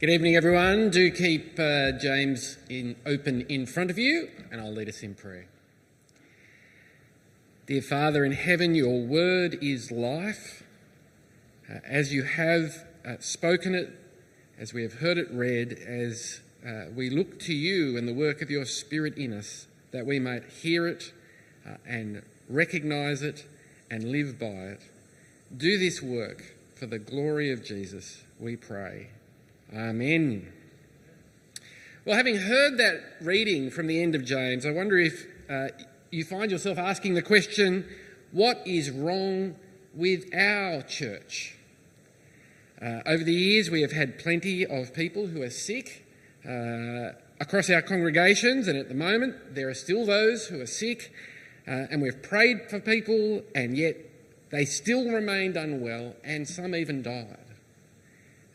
Good evening, everyone. Do keep uh, James in, open in front of you, and I'll lead us in prayer. Dear Father in heaven, your word is life. Uh, as you have uh, spoken it, as we have heard it read, as uh, we look to you and the work of your Spirit in us, that we might hear it uh, and recognize it and live by it. Do this work for the glory of Jesus, we pray. Amen. Well, having heard that reading from the end of James, I wonder if uh, you find yourself asking the question what is wrong with our church? Uh, over the years, we have had plenty of people who are sick uh, across our congregations, and at the moment, there are still those who are sick, uh, and we've prayed for people, and yet they still remained unwell, and some even died.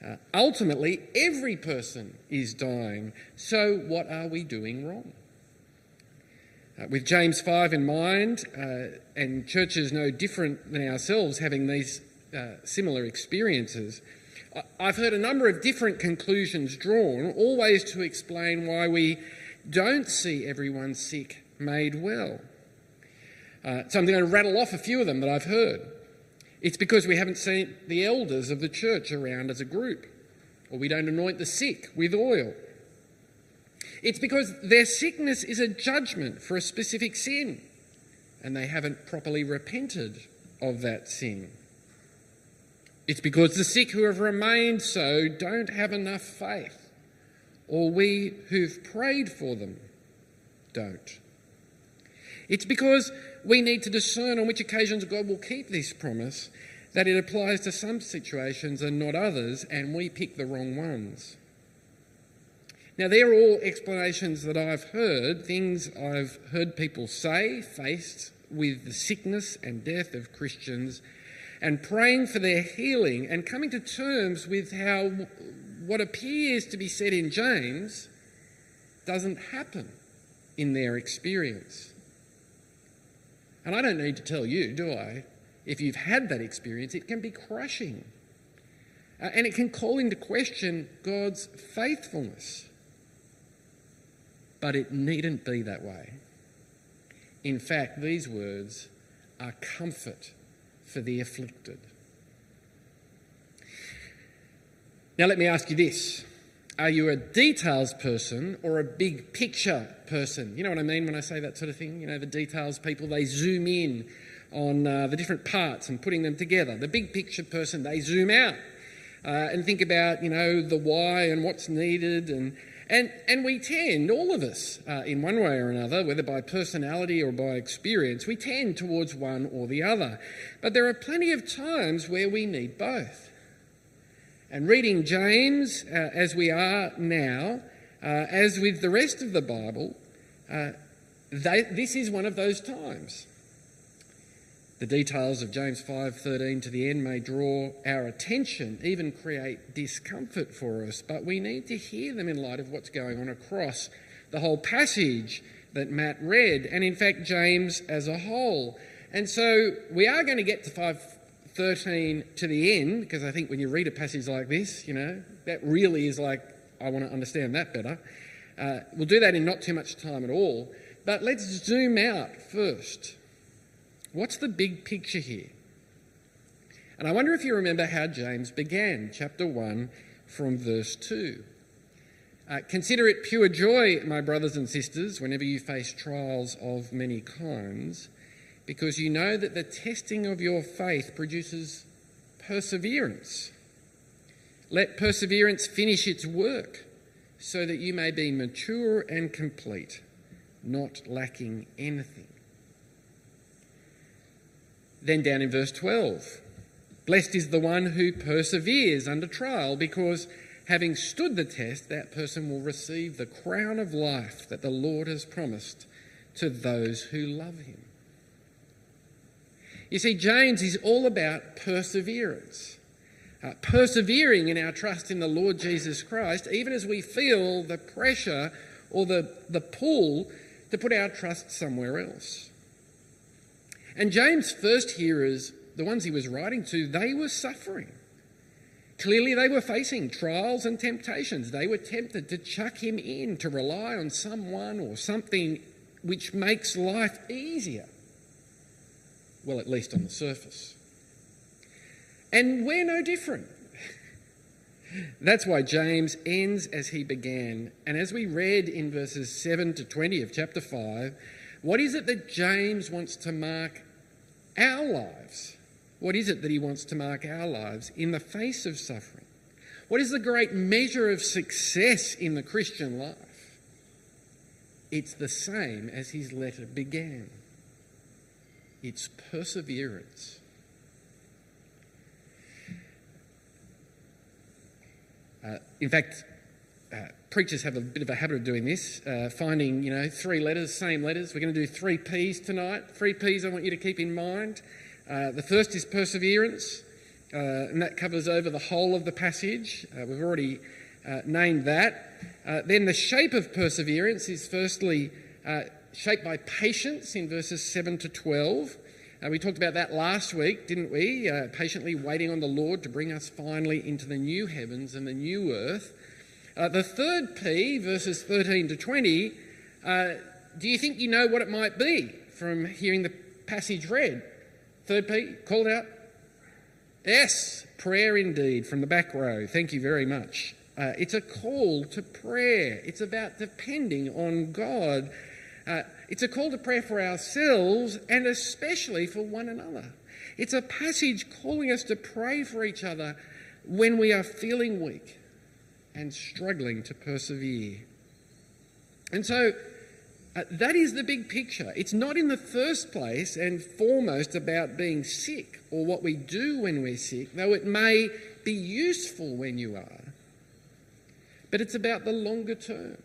Uh, ultimately, every person is dying. So, what are we doing wrong? Uh, with James 5 in mind, uh, and churches no different than ourselves having these uh, similar experiences, I've heard a number of different conclusions drawn, always to explain why we don't see everyone sick made well. Uh, so I'm going to rattle off a few of them that I've heard. It's because we haven't seen the elders of the church around as a group, or we don't anoint the sick with oil. It's because their sickness is a judgment for a specific sin, and they haven't properly repented of that sin. It's because the sick who have remained so don't have enough faith, or we who've prayed for them don't. It's because we need to discern on which occasions God will keep this promise that it applies to some situations and not others, and we pick the wrong ones. Now, they're all explanations that I've heard, things I've heard people say, faced with the sickness and death of Christians, and praying for their healing, and coming to terms with how what appears to be said in James doesn't happen in their experience. And I don't need to tell you, do I? If you've had that experience, it can be crushing. Uh, and it can call into question God's faithfulness. But it needn't be that way. In fact, these words are comfort for the afflicted. Now, let me ask you this Are you a details person or a big picture person? You know what I mean when I say that sort of thing? You know, the details people, they zoom in on uh, the different parts and putting them together. The big picture person, they zoom out uh, and think about, you know, the why and what's needed. And, and, and we tend, all of us, uh, in one way or another, whether by personality or by experience, we tend towards one or the other. But there are plenty of times where we need both. And reading James uh, as we are now, uh, as with the rest of the Bible, uh, they, this is one of those times. The details of James 5:13 to the end may draw our attention, even create discomfort for us, but we need to hear them in light of what's going on across the whole passage that Matt read, and in fact James as a whole. And so we are going to get to 5:13 to the end because I think when you read a passage like this, you know, that really is like I want to understand that better. Uh, we'll do that in not too much time at all, but let's zoom out first. What's the big picture here? And I wonder if you remember how James began, chapter 1, from verse 2. Uh, Consider it pure joy, my brothers and sisters, whenever you face trials of many kinds, because you know that the testing of your faith produces perseverance. Let perseverance finish its work, so that you may be mature and complete, not lacking anything. Then down in verse 12 Blessed is the one who perseveres under trial, because having stood the test, that person will receive the crown of life that the Lord has promised to those who love him. You see, James is all about perseverance. Uh, persevering in our trust in the Lord Jesus Christ, even as we feel the pressure or the, the pull to put our trust somewhere else. And James' first hearers, the ones he was writing to, they were suffering. clearly, they were facing trials and temptations. They were tempted to chuck him in, to rely on someone or something which makes life easier. Well, at least on the surface. And we're no different. That's why James ends as he began. And as we read in verses 7 to 20 of chapter 5, what is it that James wants to mark our lives? What is it that he wants to mark our lives in the face of suffering? What is the great measure of success in the Christian life? It's the same as his letter began it's perseverance. Uh, in fact, uh, preachers have a bit of a habit of doing this, uh, finding, you know, three letters, same letters. We're going to do three P's tonight. Three P's I want you to keep in mind. Uh, the first is perseverance, uh, and that covers over the whole of the passage. Uh, we've already named that. Then the shape of perseverance is firstly shaped by patience in verses 7 to 12. Uh, we talked about that last week, didn't we? Uh, patiently waiting on the Lord to bring us finally into the new heavens and the new earth. Uh, the third P, verses 13 to 20, do you think you know what it might be from hearing the passage read? Third P, called out. Yes, prayer indeed, from the back row. Thank you very much. Uh, it's a call to prayer. It's about depending on God. Uh, it's a call to prayer for ourselves and especially for one another. It's a passage calling us to pray for each other when we are feeling weak and struggling to persevere. And so, uh, that is the big picture. It's not in the first place and foremost about being sick or what we do when we're sick, though it may be useful when you are. But it's about the longer term,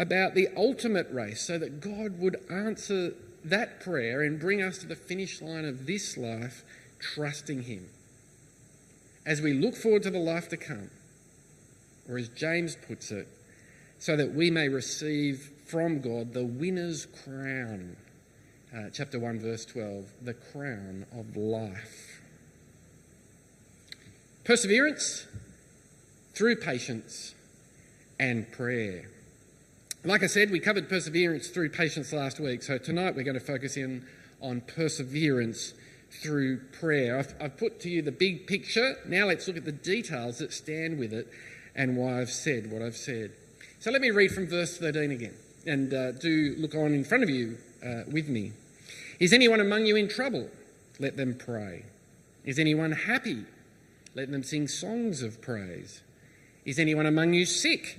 about the ultimate race, so that God would answer that prayer and bring us to the finish line of this life, trusting Him. As we look forward to the life to come, or as James puts it, so that we may receive from God the winner's crown. Uh, chapter 1, verse 12, the crown of life. Perseverance through patience and prayer. Like I said, we covered perseverance through patience last week, so tonight we're going to focus in on perseverance through prayer. I've, I've, put to you the big picture. Now let's look at the details that stand with it and why I've said what I've said. So let me read from verse 13 again and uh, do look on in front of you uh, with me. Is anyone among you in trouble? Let them pray. Is anyone happy? Let them sing songs of praise. Is anyone among you sick?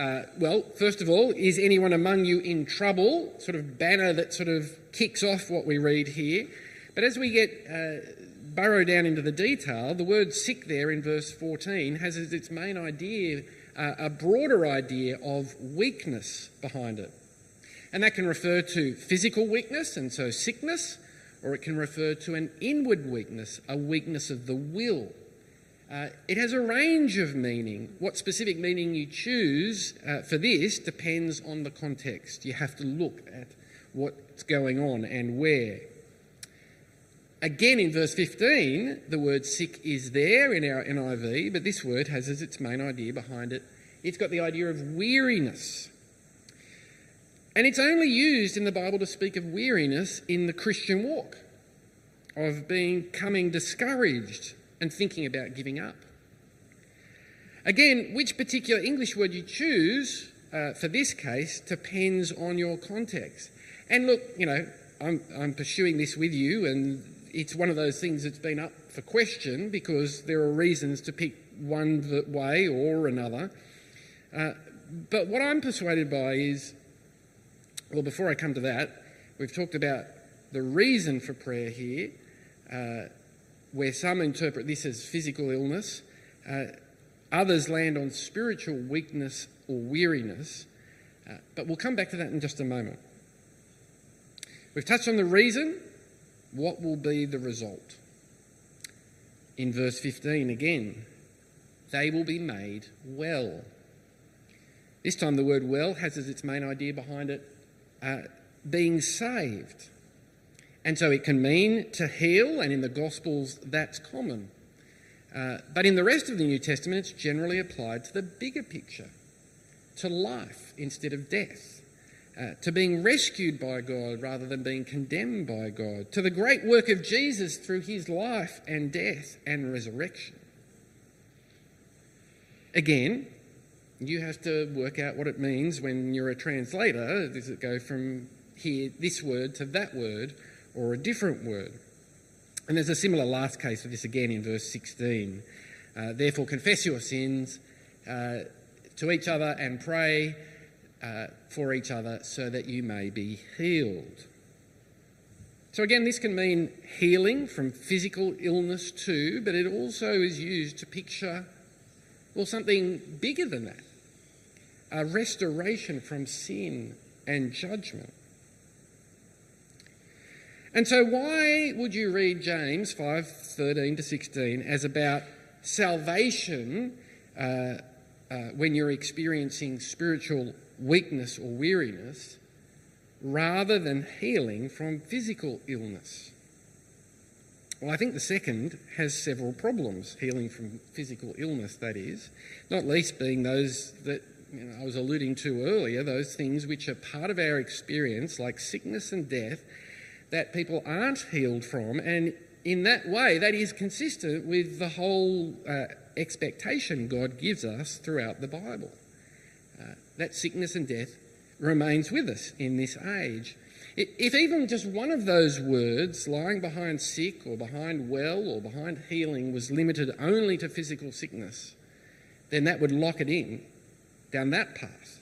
Uh, well, first of all, is anyone among you in trouble? Sort of banner that sort of kicks off what we read here. But as we get uh, burrow down into the detail, the word sick there in verse 14 has as its main idea a broader idea of weakness behind it. And that can refer to physical weakness, and so sickness, or it can refer to an inward weakness, a weakness of the will. Uh, it has a range of meaning. What specific meaning you choose uh, for this depends on the context. You have to look at what's going on and where. Again, in verse 15, the word sick is there in our NIV, but this word has as its main idea behind it, it's got the idea of weariness. And it's only used in the Bible to speak of weariness in the Christian walk, of being coming discouraged and thinking about giving up. Again, which particular English word you choose uh, for this case depends on your context. And look, you know, I'm, I'm pursuing this with you, and it's one of those things that's been up for question because there are reasons to pick one way or another. Uh, but what I'm persuaded by is, well, before I come to that, we've talked about the reason for prayer here, uh, where some interpret this as physical illness. Uh, others land on spiritual weakness or weariness, uh, but we'll come back to that in just a moment. We've touched on the reason. What will be the result? In verse 15 again, they will be made well. This time, the word well has as its main idea behind it uh, being saved. And so it can mean to heal, and in the Gospels, that's common. Uh, but in the rest of the New Testament, it's generally applied to the bigger picture, to life instead of death, uh, to being rescued by God rather than being condemned by God, to the great work of Jesus through his life and death and resurrection. Again, you have to work out what it means when you're a translator. Does it go from here, this word, to that word, or a different word? And there's a similar last case of this again in verse 16. Uh, Therefore, confess your sins uh, to each other and pray uh, for each other so that you may be healed. So, again, this can mean healing from physical illness too, but it also is used to picture, well, something bigger than that a restoration from sin and judgment. And so, why would you read James 5:13 to 16 as about salvation uh, uh, when you're experiencing spiritual weakness or weariness rather than healing from physical illness? Well, I think the second has several problems, healing from physical illness, that is, not least being those that you know, I was alluding to earlier, those things which are part of our experience, like sickness and death, that people aren't healed from. And in that way, that is consistent with the whole uh, expectation God gives us throughout the Bible. Uh, that sickness and death remains with us in this age. If even just one of those words, lying behind sick or behind well or behind healing, was limited only to physical sickness, then that would lock it in down that path.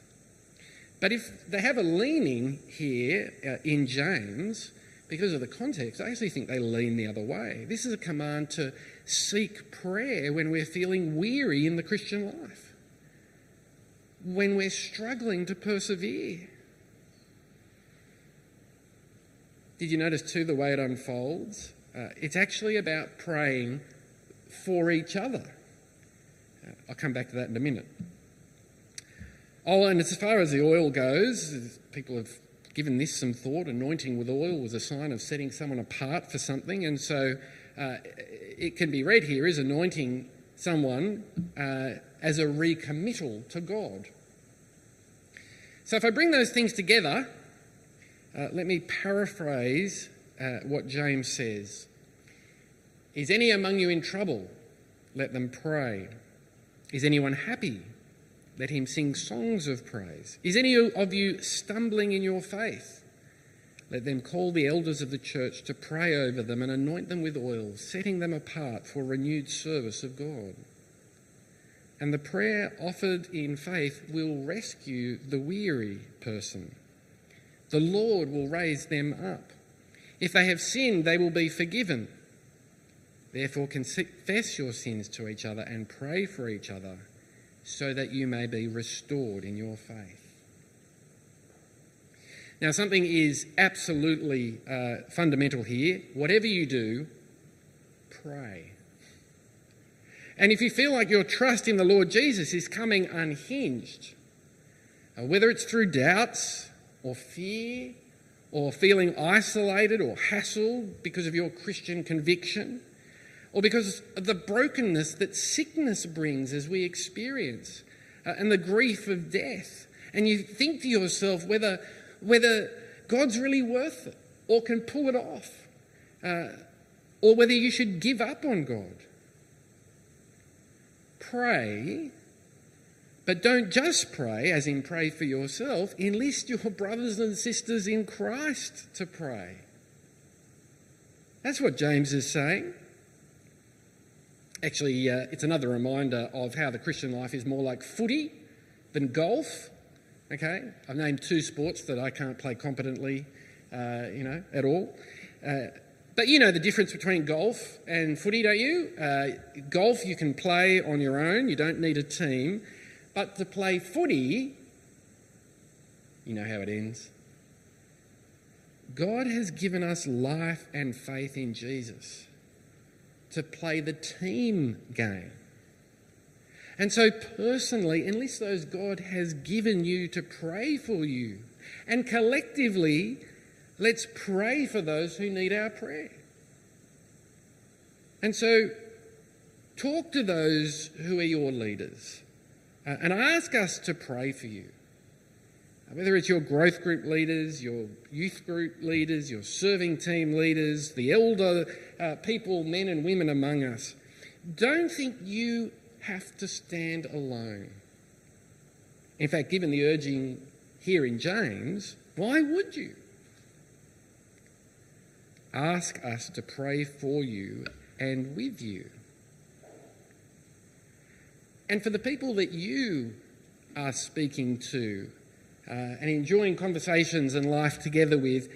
But if they have a leaning here uh, in James because of the context, I actually think they lean the other way. This is a command to seek prayer when we're feeling weary in the Christian life, when we're struggling to persevere. Did you notice too the way it unfolds? Uh, it's actually about praying for each other. Uh, I'll come back to that in a minute. Oh, and as far as the oil goes, people have given this some thought. Anointing with oil was a sign of setting someone apart for something, and so uh, it can be read here as anointing someone uh, as a recommittal to God. So if I bring those things together, uh, let me paraphrase uh, what James says. Is any among you in trouble? Let them pray. Is anyone happy? Let him sing songs of praise. Is any of you stumbling in your faith? Let them call the elders of the church to pray over them and anoint them with oil, setting them apart for renewed service of God. And the prayer offered in faith will rescue the weary person. The Lord will raise them up. If they have sinned, they will be forgiven. Therefore, confess your sins to each other and pray for each other so that you may be restored in your faith. Now, something is absolutely uh, fundamental here. Whatever you do, pray. And if you feel like your trust in the Lord Jesus is coming unhinged, uh, whether it's through doubts or fear or feeling isolated or hassled because of your Christian conviction, or because of the brokenness that sickness brings as we experience, uh, and the grief of death. And you think to yourself whether, whether God's really worth it or can pull it off, uh, or whether you should give up on God. Pray, but don't just pray, as in pray for yourself, enlist your brothers and sisters in Christ to pray. That's what James is saying. Actually, uh, it's another reminder of how the Christian life is more like footy than golf. Okay, I've named two sports that I can't play competently, uh, you know, at all. Uh, but you know the difference between golf and footy, don't you? Uh, golf you can play on your own, you don't need a team. But to play footy, you know how it ends. God has given us life and faith in Jesus to play the team game. And so, personally, enlist those God has given you to pray for you. And collectively, let's pray for those who need our prayer. And so, talk to those who are your leaders uh, and ask us to pray for you. Uh, whether it's your growth group leaders, your youth group leaders, your serving team leaders, the elder uh, people, men and women among us, don't think you have to stand alone. In fact, given the urging here in James, why would you? Ask us to pray for you and with you. And for the people that you are speaking to uh, and enjoying conversations and life together with,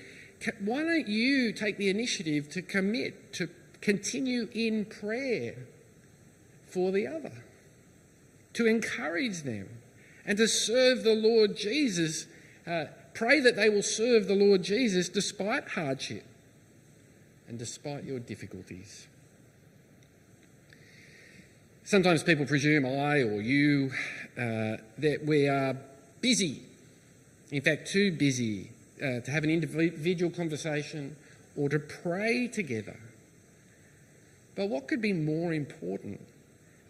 why don't you take the initiative to commit to continue in prayer for the other, to encourage them, and to serve the Lord Jesus? Uh, pray that they will serve the Lord Jesus despite hardship and despite your difficulties. Sometimes people presume I or you uh, that we are busy in fact, too busy uh, to have an individual conversation or to pray together. But what could be more important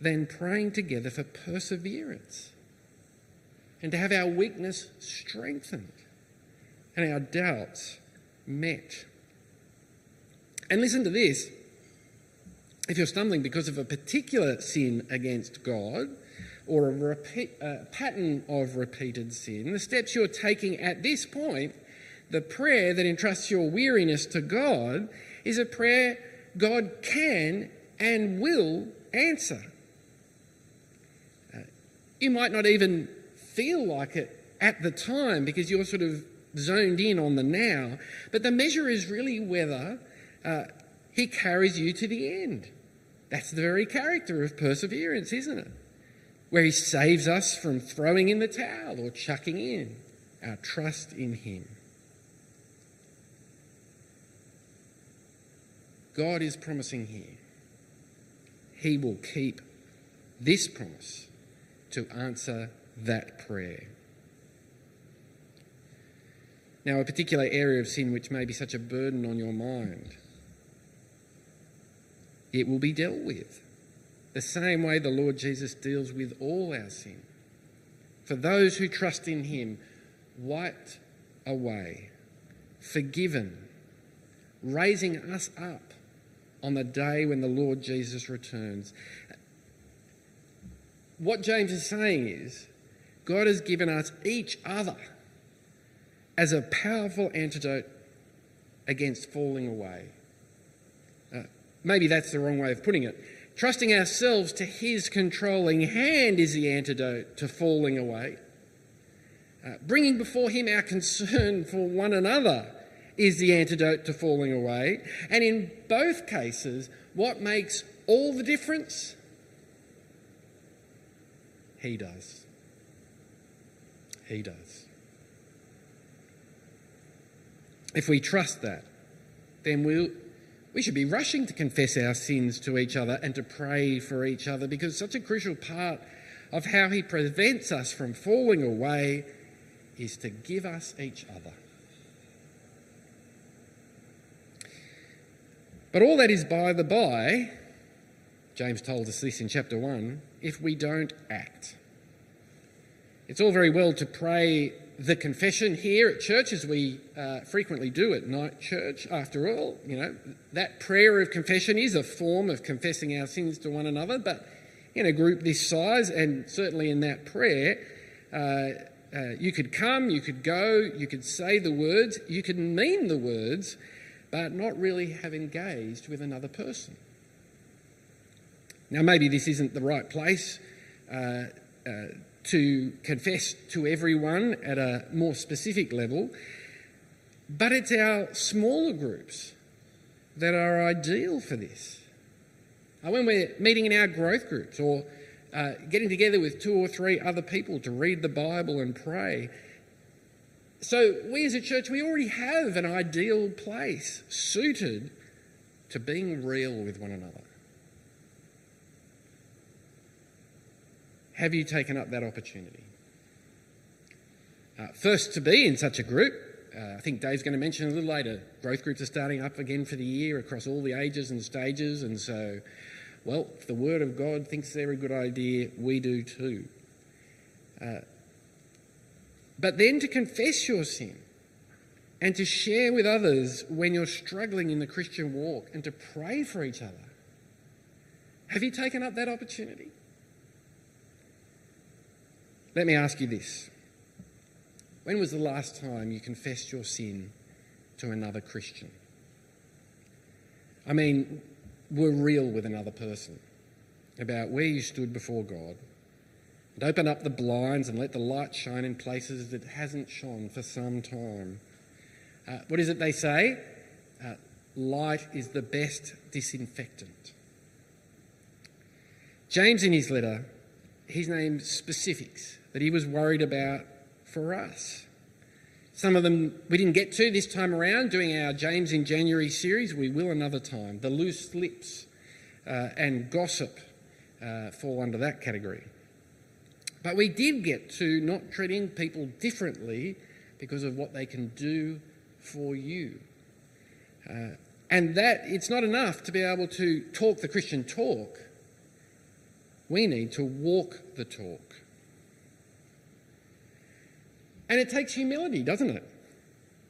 than praying together for perseverance and to have our weakness strengthened and our doubts met? And listen to this if you're stumbling because of a particular sin against God, or a repeat, uh, pattern of repeated sin, the steps you're taking at this point, the prayer that entrusts your weariness to God, is a prayer God can and will answer. Uh, you might not even feel like it at the time because you're sort of zoned in on the now, but the measure is really whether uh, He carries you to the end. That's the very character of perseverance, isn't it? Where He saves us from throwing in the towel or chucking in our trust in Him. God is promising here He will keep this promise to answer that prayer. Now, a particular area of sin which may be such a burden on your mind, it will be dealt with the same way the Lord Jesus deals with all our sin. For those who trust in Him, wiped away, forgiven, raising us up on the day when the Lord Jesus returns. What James is saying is God has given us each other as a powerful antidote against falling away. Uh, maybe that's the wrong way of putting it. Trusting ourselves to His controlling hand is the antidote to falling away. Uh, bringing before Him our concern for one another is the antidote to falling away. And in both cases, what makes all the difference? He does. He does. If we trust that, then we'll, we should be rushing to confess our sins to each other and to pray for each other because such a crucial part of how He prevents us from falling away is to give us each other. But all that is by the by, James told us this in chapter 1, if we don't act. It's all very well to pray the confession here at church, as we uh, frequently do at night church, after all, you know, that prayer of confession is a form of confessing our sins to one another, but in a group this size, and certainly in that prayer, uh, uh, you could come, you could go, you could say the words, you could mean the words, but not really have engaged with another person. Now, maybe this isn't the right place uh, uh to confess to everyone at a more specific level, but it's our smaller groups that are ideal for this. Uh, when we're meeting in our growth groups or uh, getting together with two or three other people to read the Bible and pray. So, we as a church, we already have an ideal place suited to being real with one another. Have you taken up that opportunity? Uh, first, to be in such a group, uh, I think Dave's going to mention a little later, growth groups are starting up again for the year across all the ages and stages, and so well, if the Word of God thinks they're a good idea, we do too. Uh, but then to confess your sin and to share with others when you're struggling in the Christian walk and to pray for each other. Have you taken up that opportunity? Let me ask you this. When was the last time you confessed your sin to another Christian? I mean, were real with another person about where you stood before God. And open up the blinds and let the light shine in places that hasn't shone for some time. Uh, what is it they say? Uh, light is the best disinfectant. James, in his letter, he's named specifics that he was worried about for us. Some of them we didn't get to this time around doing our James in January series. We will another time. The loose lips uh, and gossip uh, fall under that category. But we did get to not treating people differently because of what they can do for you. Uh, and that it's not enough to be able to talk the Christian talk. We need to walk the talk. And it takes humility, doesn't it?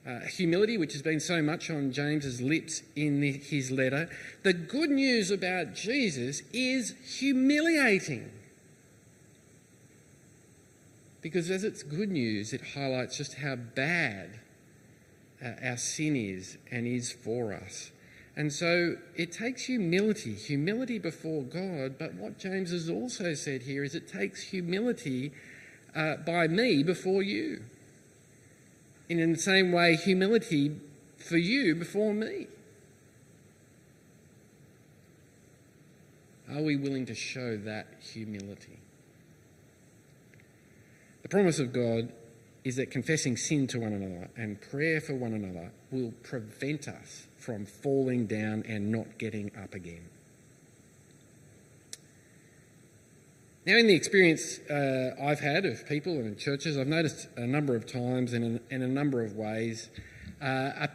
Uh, humility, which has been so much on James's lips in the, his letter. The good news about Jesus is humiliating. Because as it's good news, it highlights just how bad uh, our sin is and is for us. And so it takes humility, humility before God. But what James has also said here is it takes humility uh, by me before you. And in the same way, humility for you before me. Are we willing to show that humility? The promise of God is that confessing sin to one another and prayer for one another will prevent us from falling down and not getting up again. Now, in the experience uh, I've had of people and churches, I've noticed a number of times and in, a number of ways uh, a,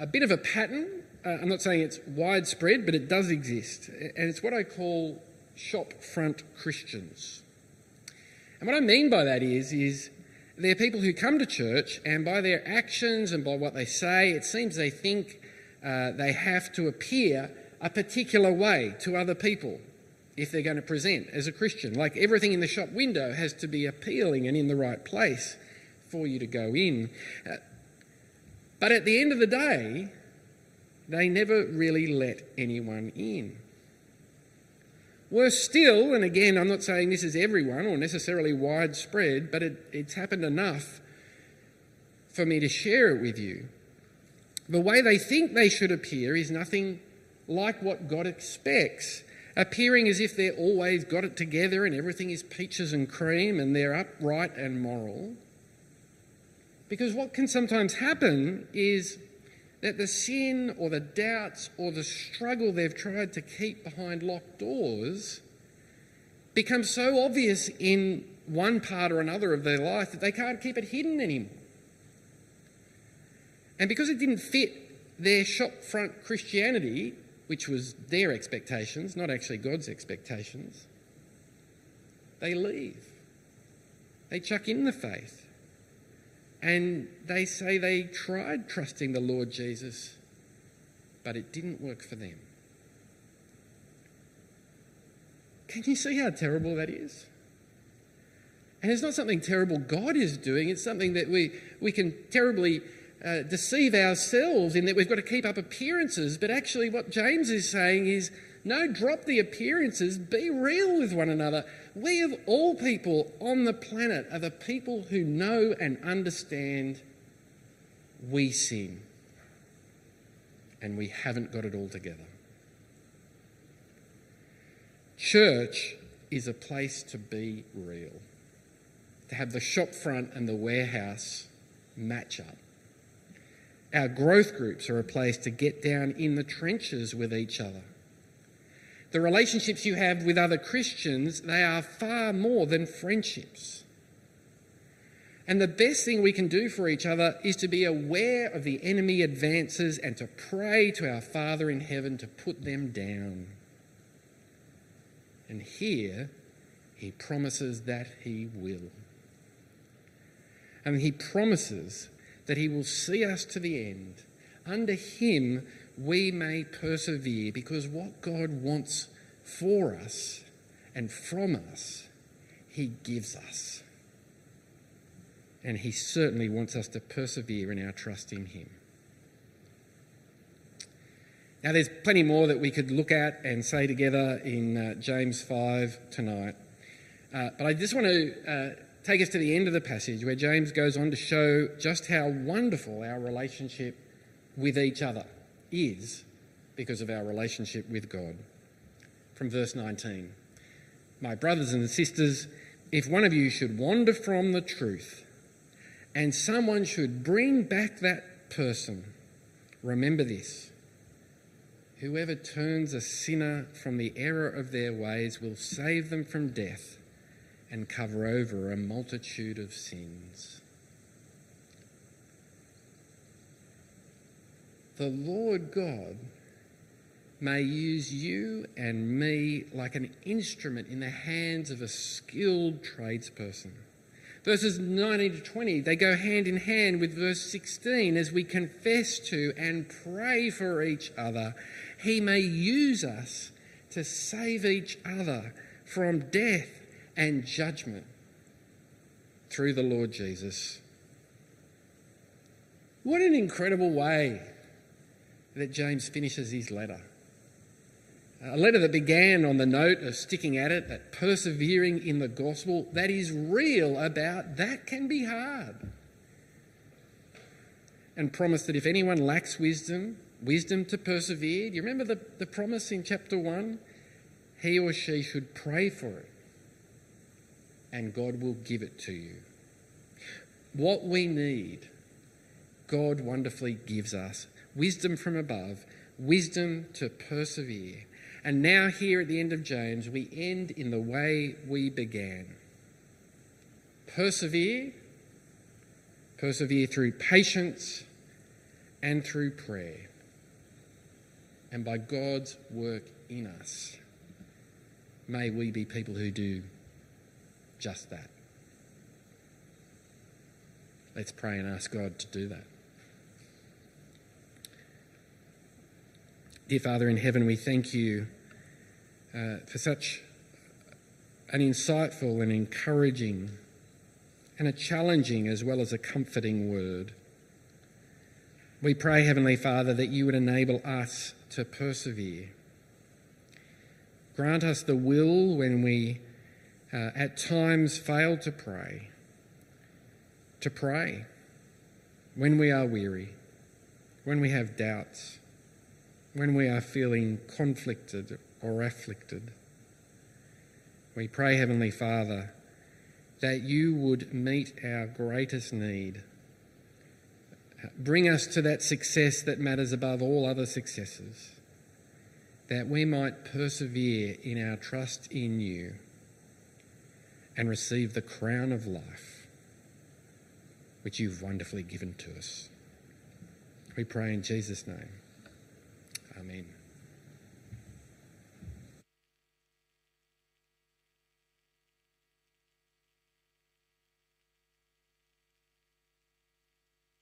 a, bit of a pattern. Uh, I'm not saying it's widespread, but it does exist. And it's what I call shopfront Christians. And what I mean by that is, is they're people who come to church and by their actions and by what they say, it seems they think uh, they have to appear a particular way to other people if they're going to present as a Christian. Like everything in the shop window has to be appealing and in the right place for you to go in. Uh, but at the end of the day, they never really let anyone in. Worse still, and again, I'm not saying this is everyone or necessarily widespread, but it, it's happened enough for me to share it with you. The way they think they should appear is nothing like what God expects appearing as if they're always got it together and everything is peaches and cream and they're upright and moral. Because what can sometimes happen is that the sin or the doubts or the struggle they've tried to keep behind locked doors becomes so obvious in one part or another of their life that they can't keep it hidden anymore. And because it didn't fit their shopfront Christianity, which was their expectations, not actually God's expectations, they leave. They chuck in the faith. And they say they tried trusting the Lord Jesus, but it didn't work for them. Can you see how terrible that is? And it's not something terrible God is doing, it's something that we, we can terribly uh, deceive ourselves in that we've got to keep up appearances, but actually, what James is saying is no, drop the appearances, be real with one another. We, of all people on the planet, are the people who know and understand we sin. and we haven't got it all together. Church is a place to be real, to have the shop front and the warehouse match up. Our growth groups are a place to get down in the trenches with each other. The relationships you have with other Christians, they are far more than friendships. And the best thing we can do for each other is to be aware of the enemy advances and to pray to our Father in heaven to put them down. And here, he promises that he will. And he promises that he will see us to the end. Under him, we may persevere because what God wants for us and from us, he gives us. And he certainly wants us to persevere in our trust in him. Now, there's plenty more that we could look at and say together in uh, James 5 tonight. Uh, but I just want to uh, take us to the end of the passage where James goes on to show just how wonderful our relationship with each other is because of our relationship with God. From verse 19 My brothers and sisters, if one of you should wander from the truth and someone should bring back that person, remember this Whoever turns a sinner from the error of their ways will save them from death and cover over a multitude of sins. The Lord God may use you and me like an instrument in the hands of a skilled tradesperson Verses 19 to 20, they go hand in hand with verse 16 as we confess to and pray for each other. He may use us to save each other from death and judgment through the Lord Jesus. What an incredible way that James finishes his letter. A letter that began on the note of sticking at it, that persevering in the gospel, that is real about that can be hard. And promise that if anyone lacks wisdom, wisdom to persevere, do you remember the, the promise in chapter 1? He or she should pray for it, and God will give it to you. What we need, God wonderfully gives us wisdom from above, wisdom to persevere and now, here at the end of James, we end in the way we began. Persevere, persevere through patience and through prayer, and by God's work in us. May we be people who do just that. Let's pray and ask God to do that. Dear Father in heaven, we thank you uh, for such an insightful and encouraging and a challenging as well as a comforting word. We pray, Heavenly Father, that you would enable us to persevere. Grant us the will when we uh, at times fail to pray, to pray when we are weary, when we have doubts when we are feeling conflicted or afflicted. We pray, Heavenly Father, that you would meet our greatest need. Bring us to that success that matters above all other successes, that we might persevere in our trust in you and receive the crown of life which you've wonderfully given to us. We pray in Jesus' name. Amen.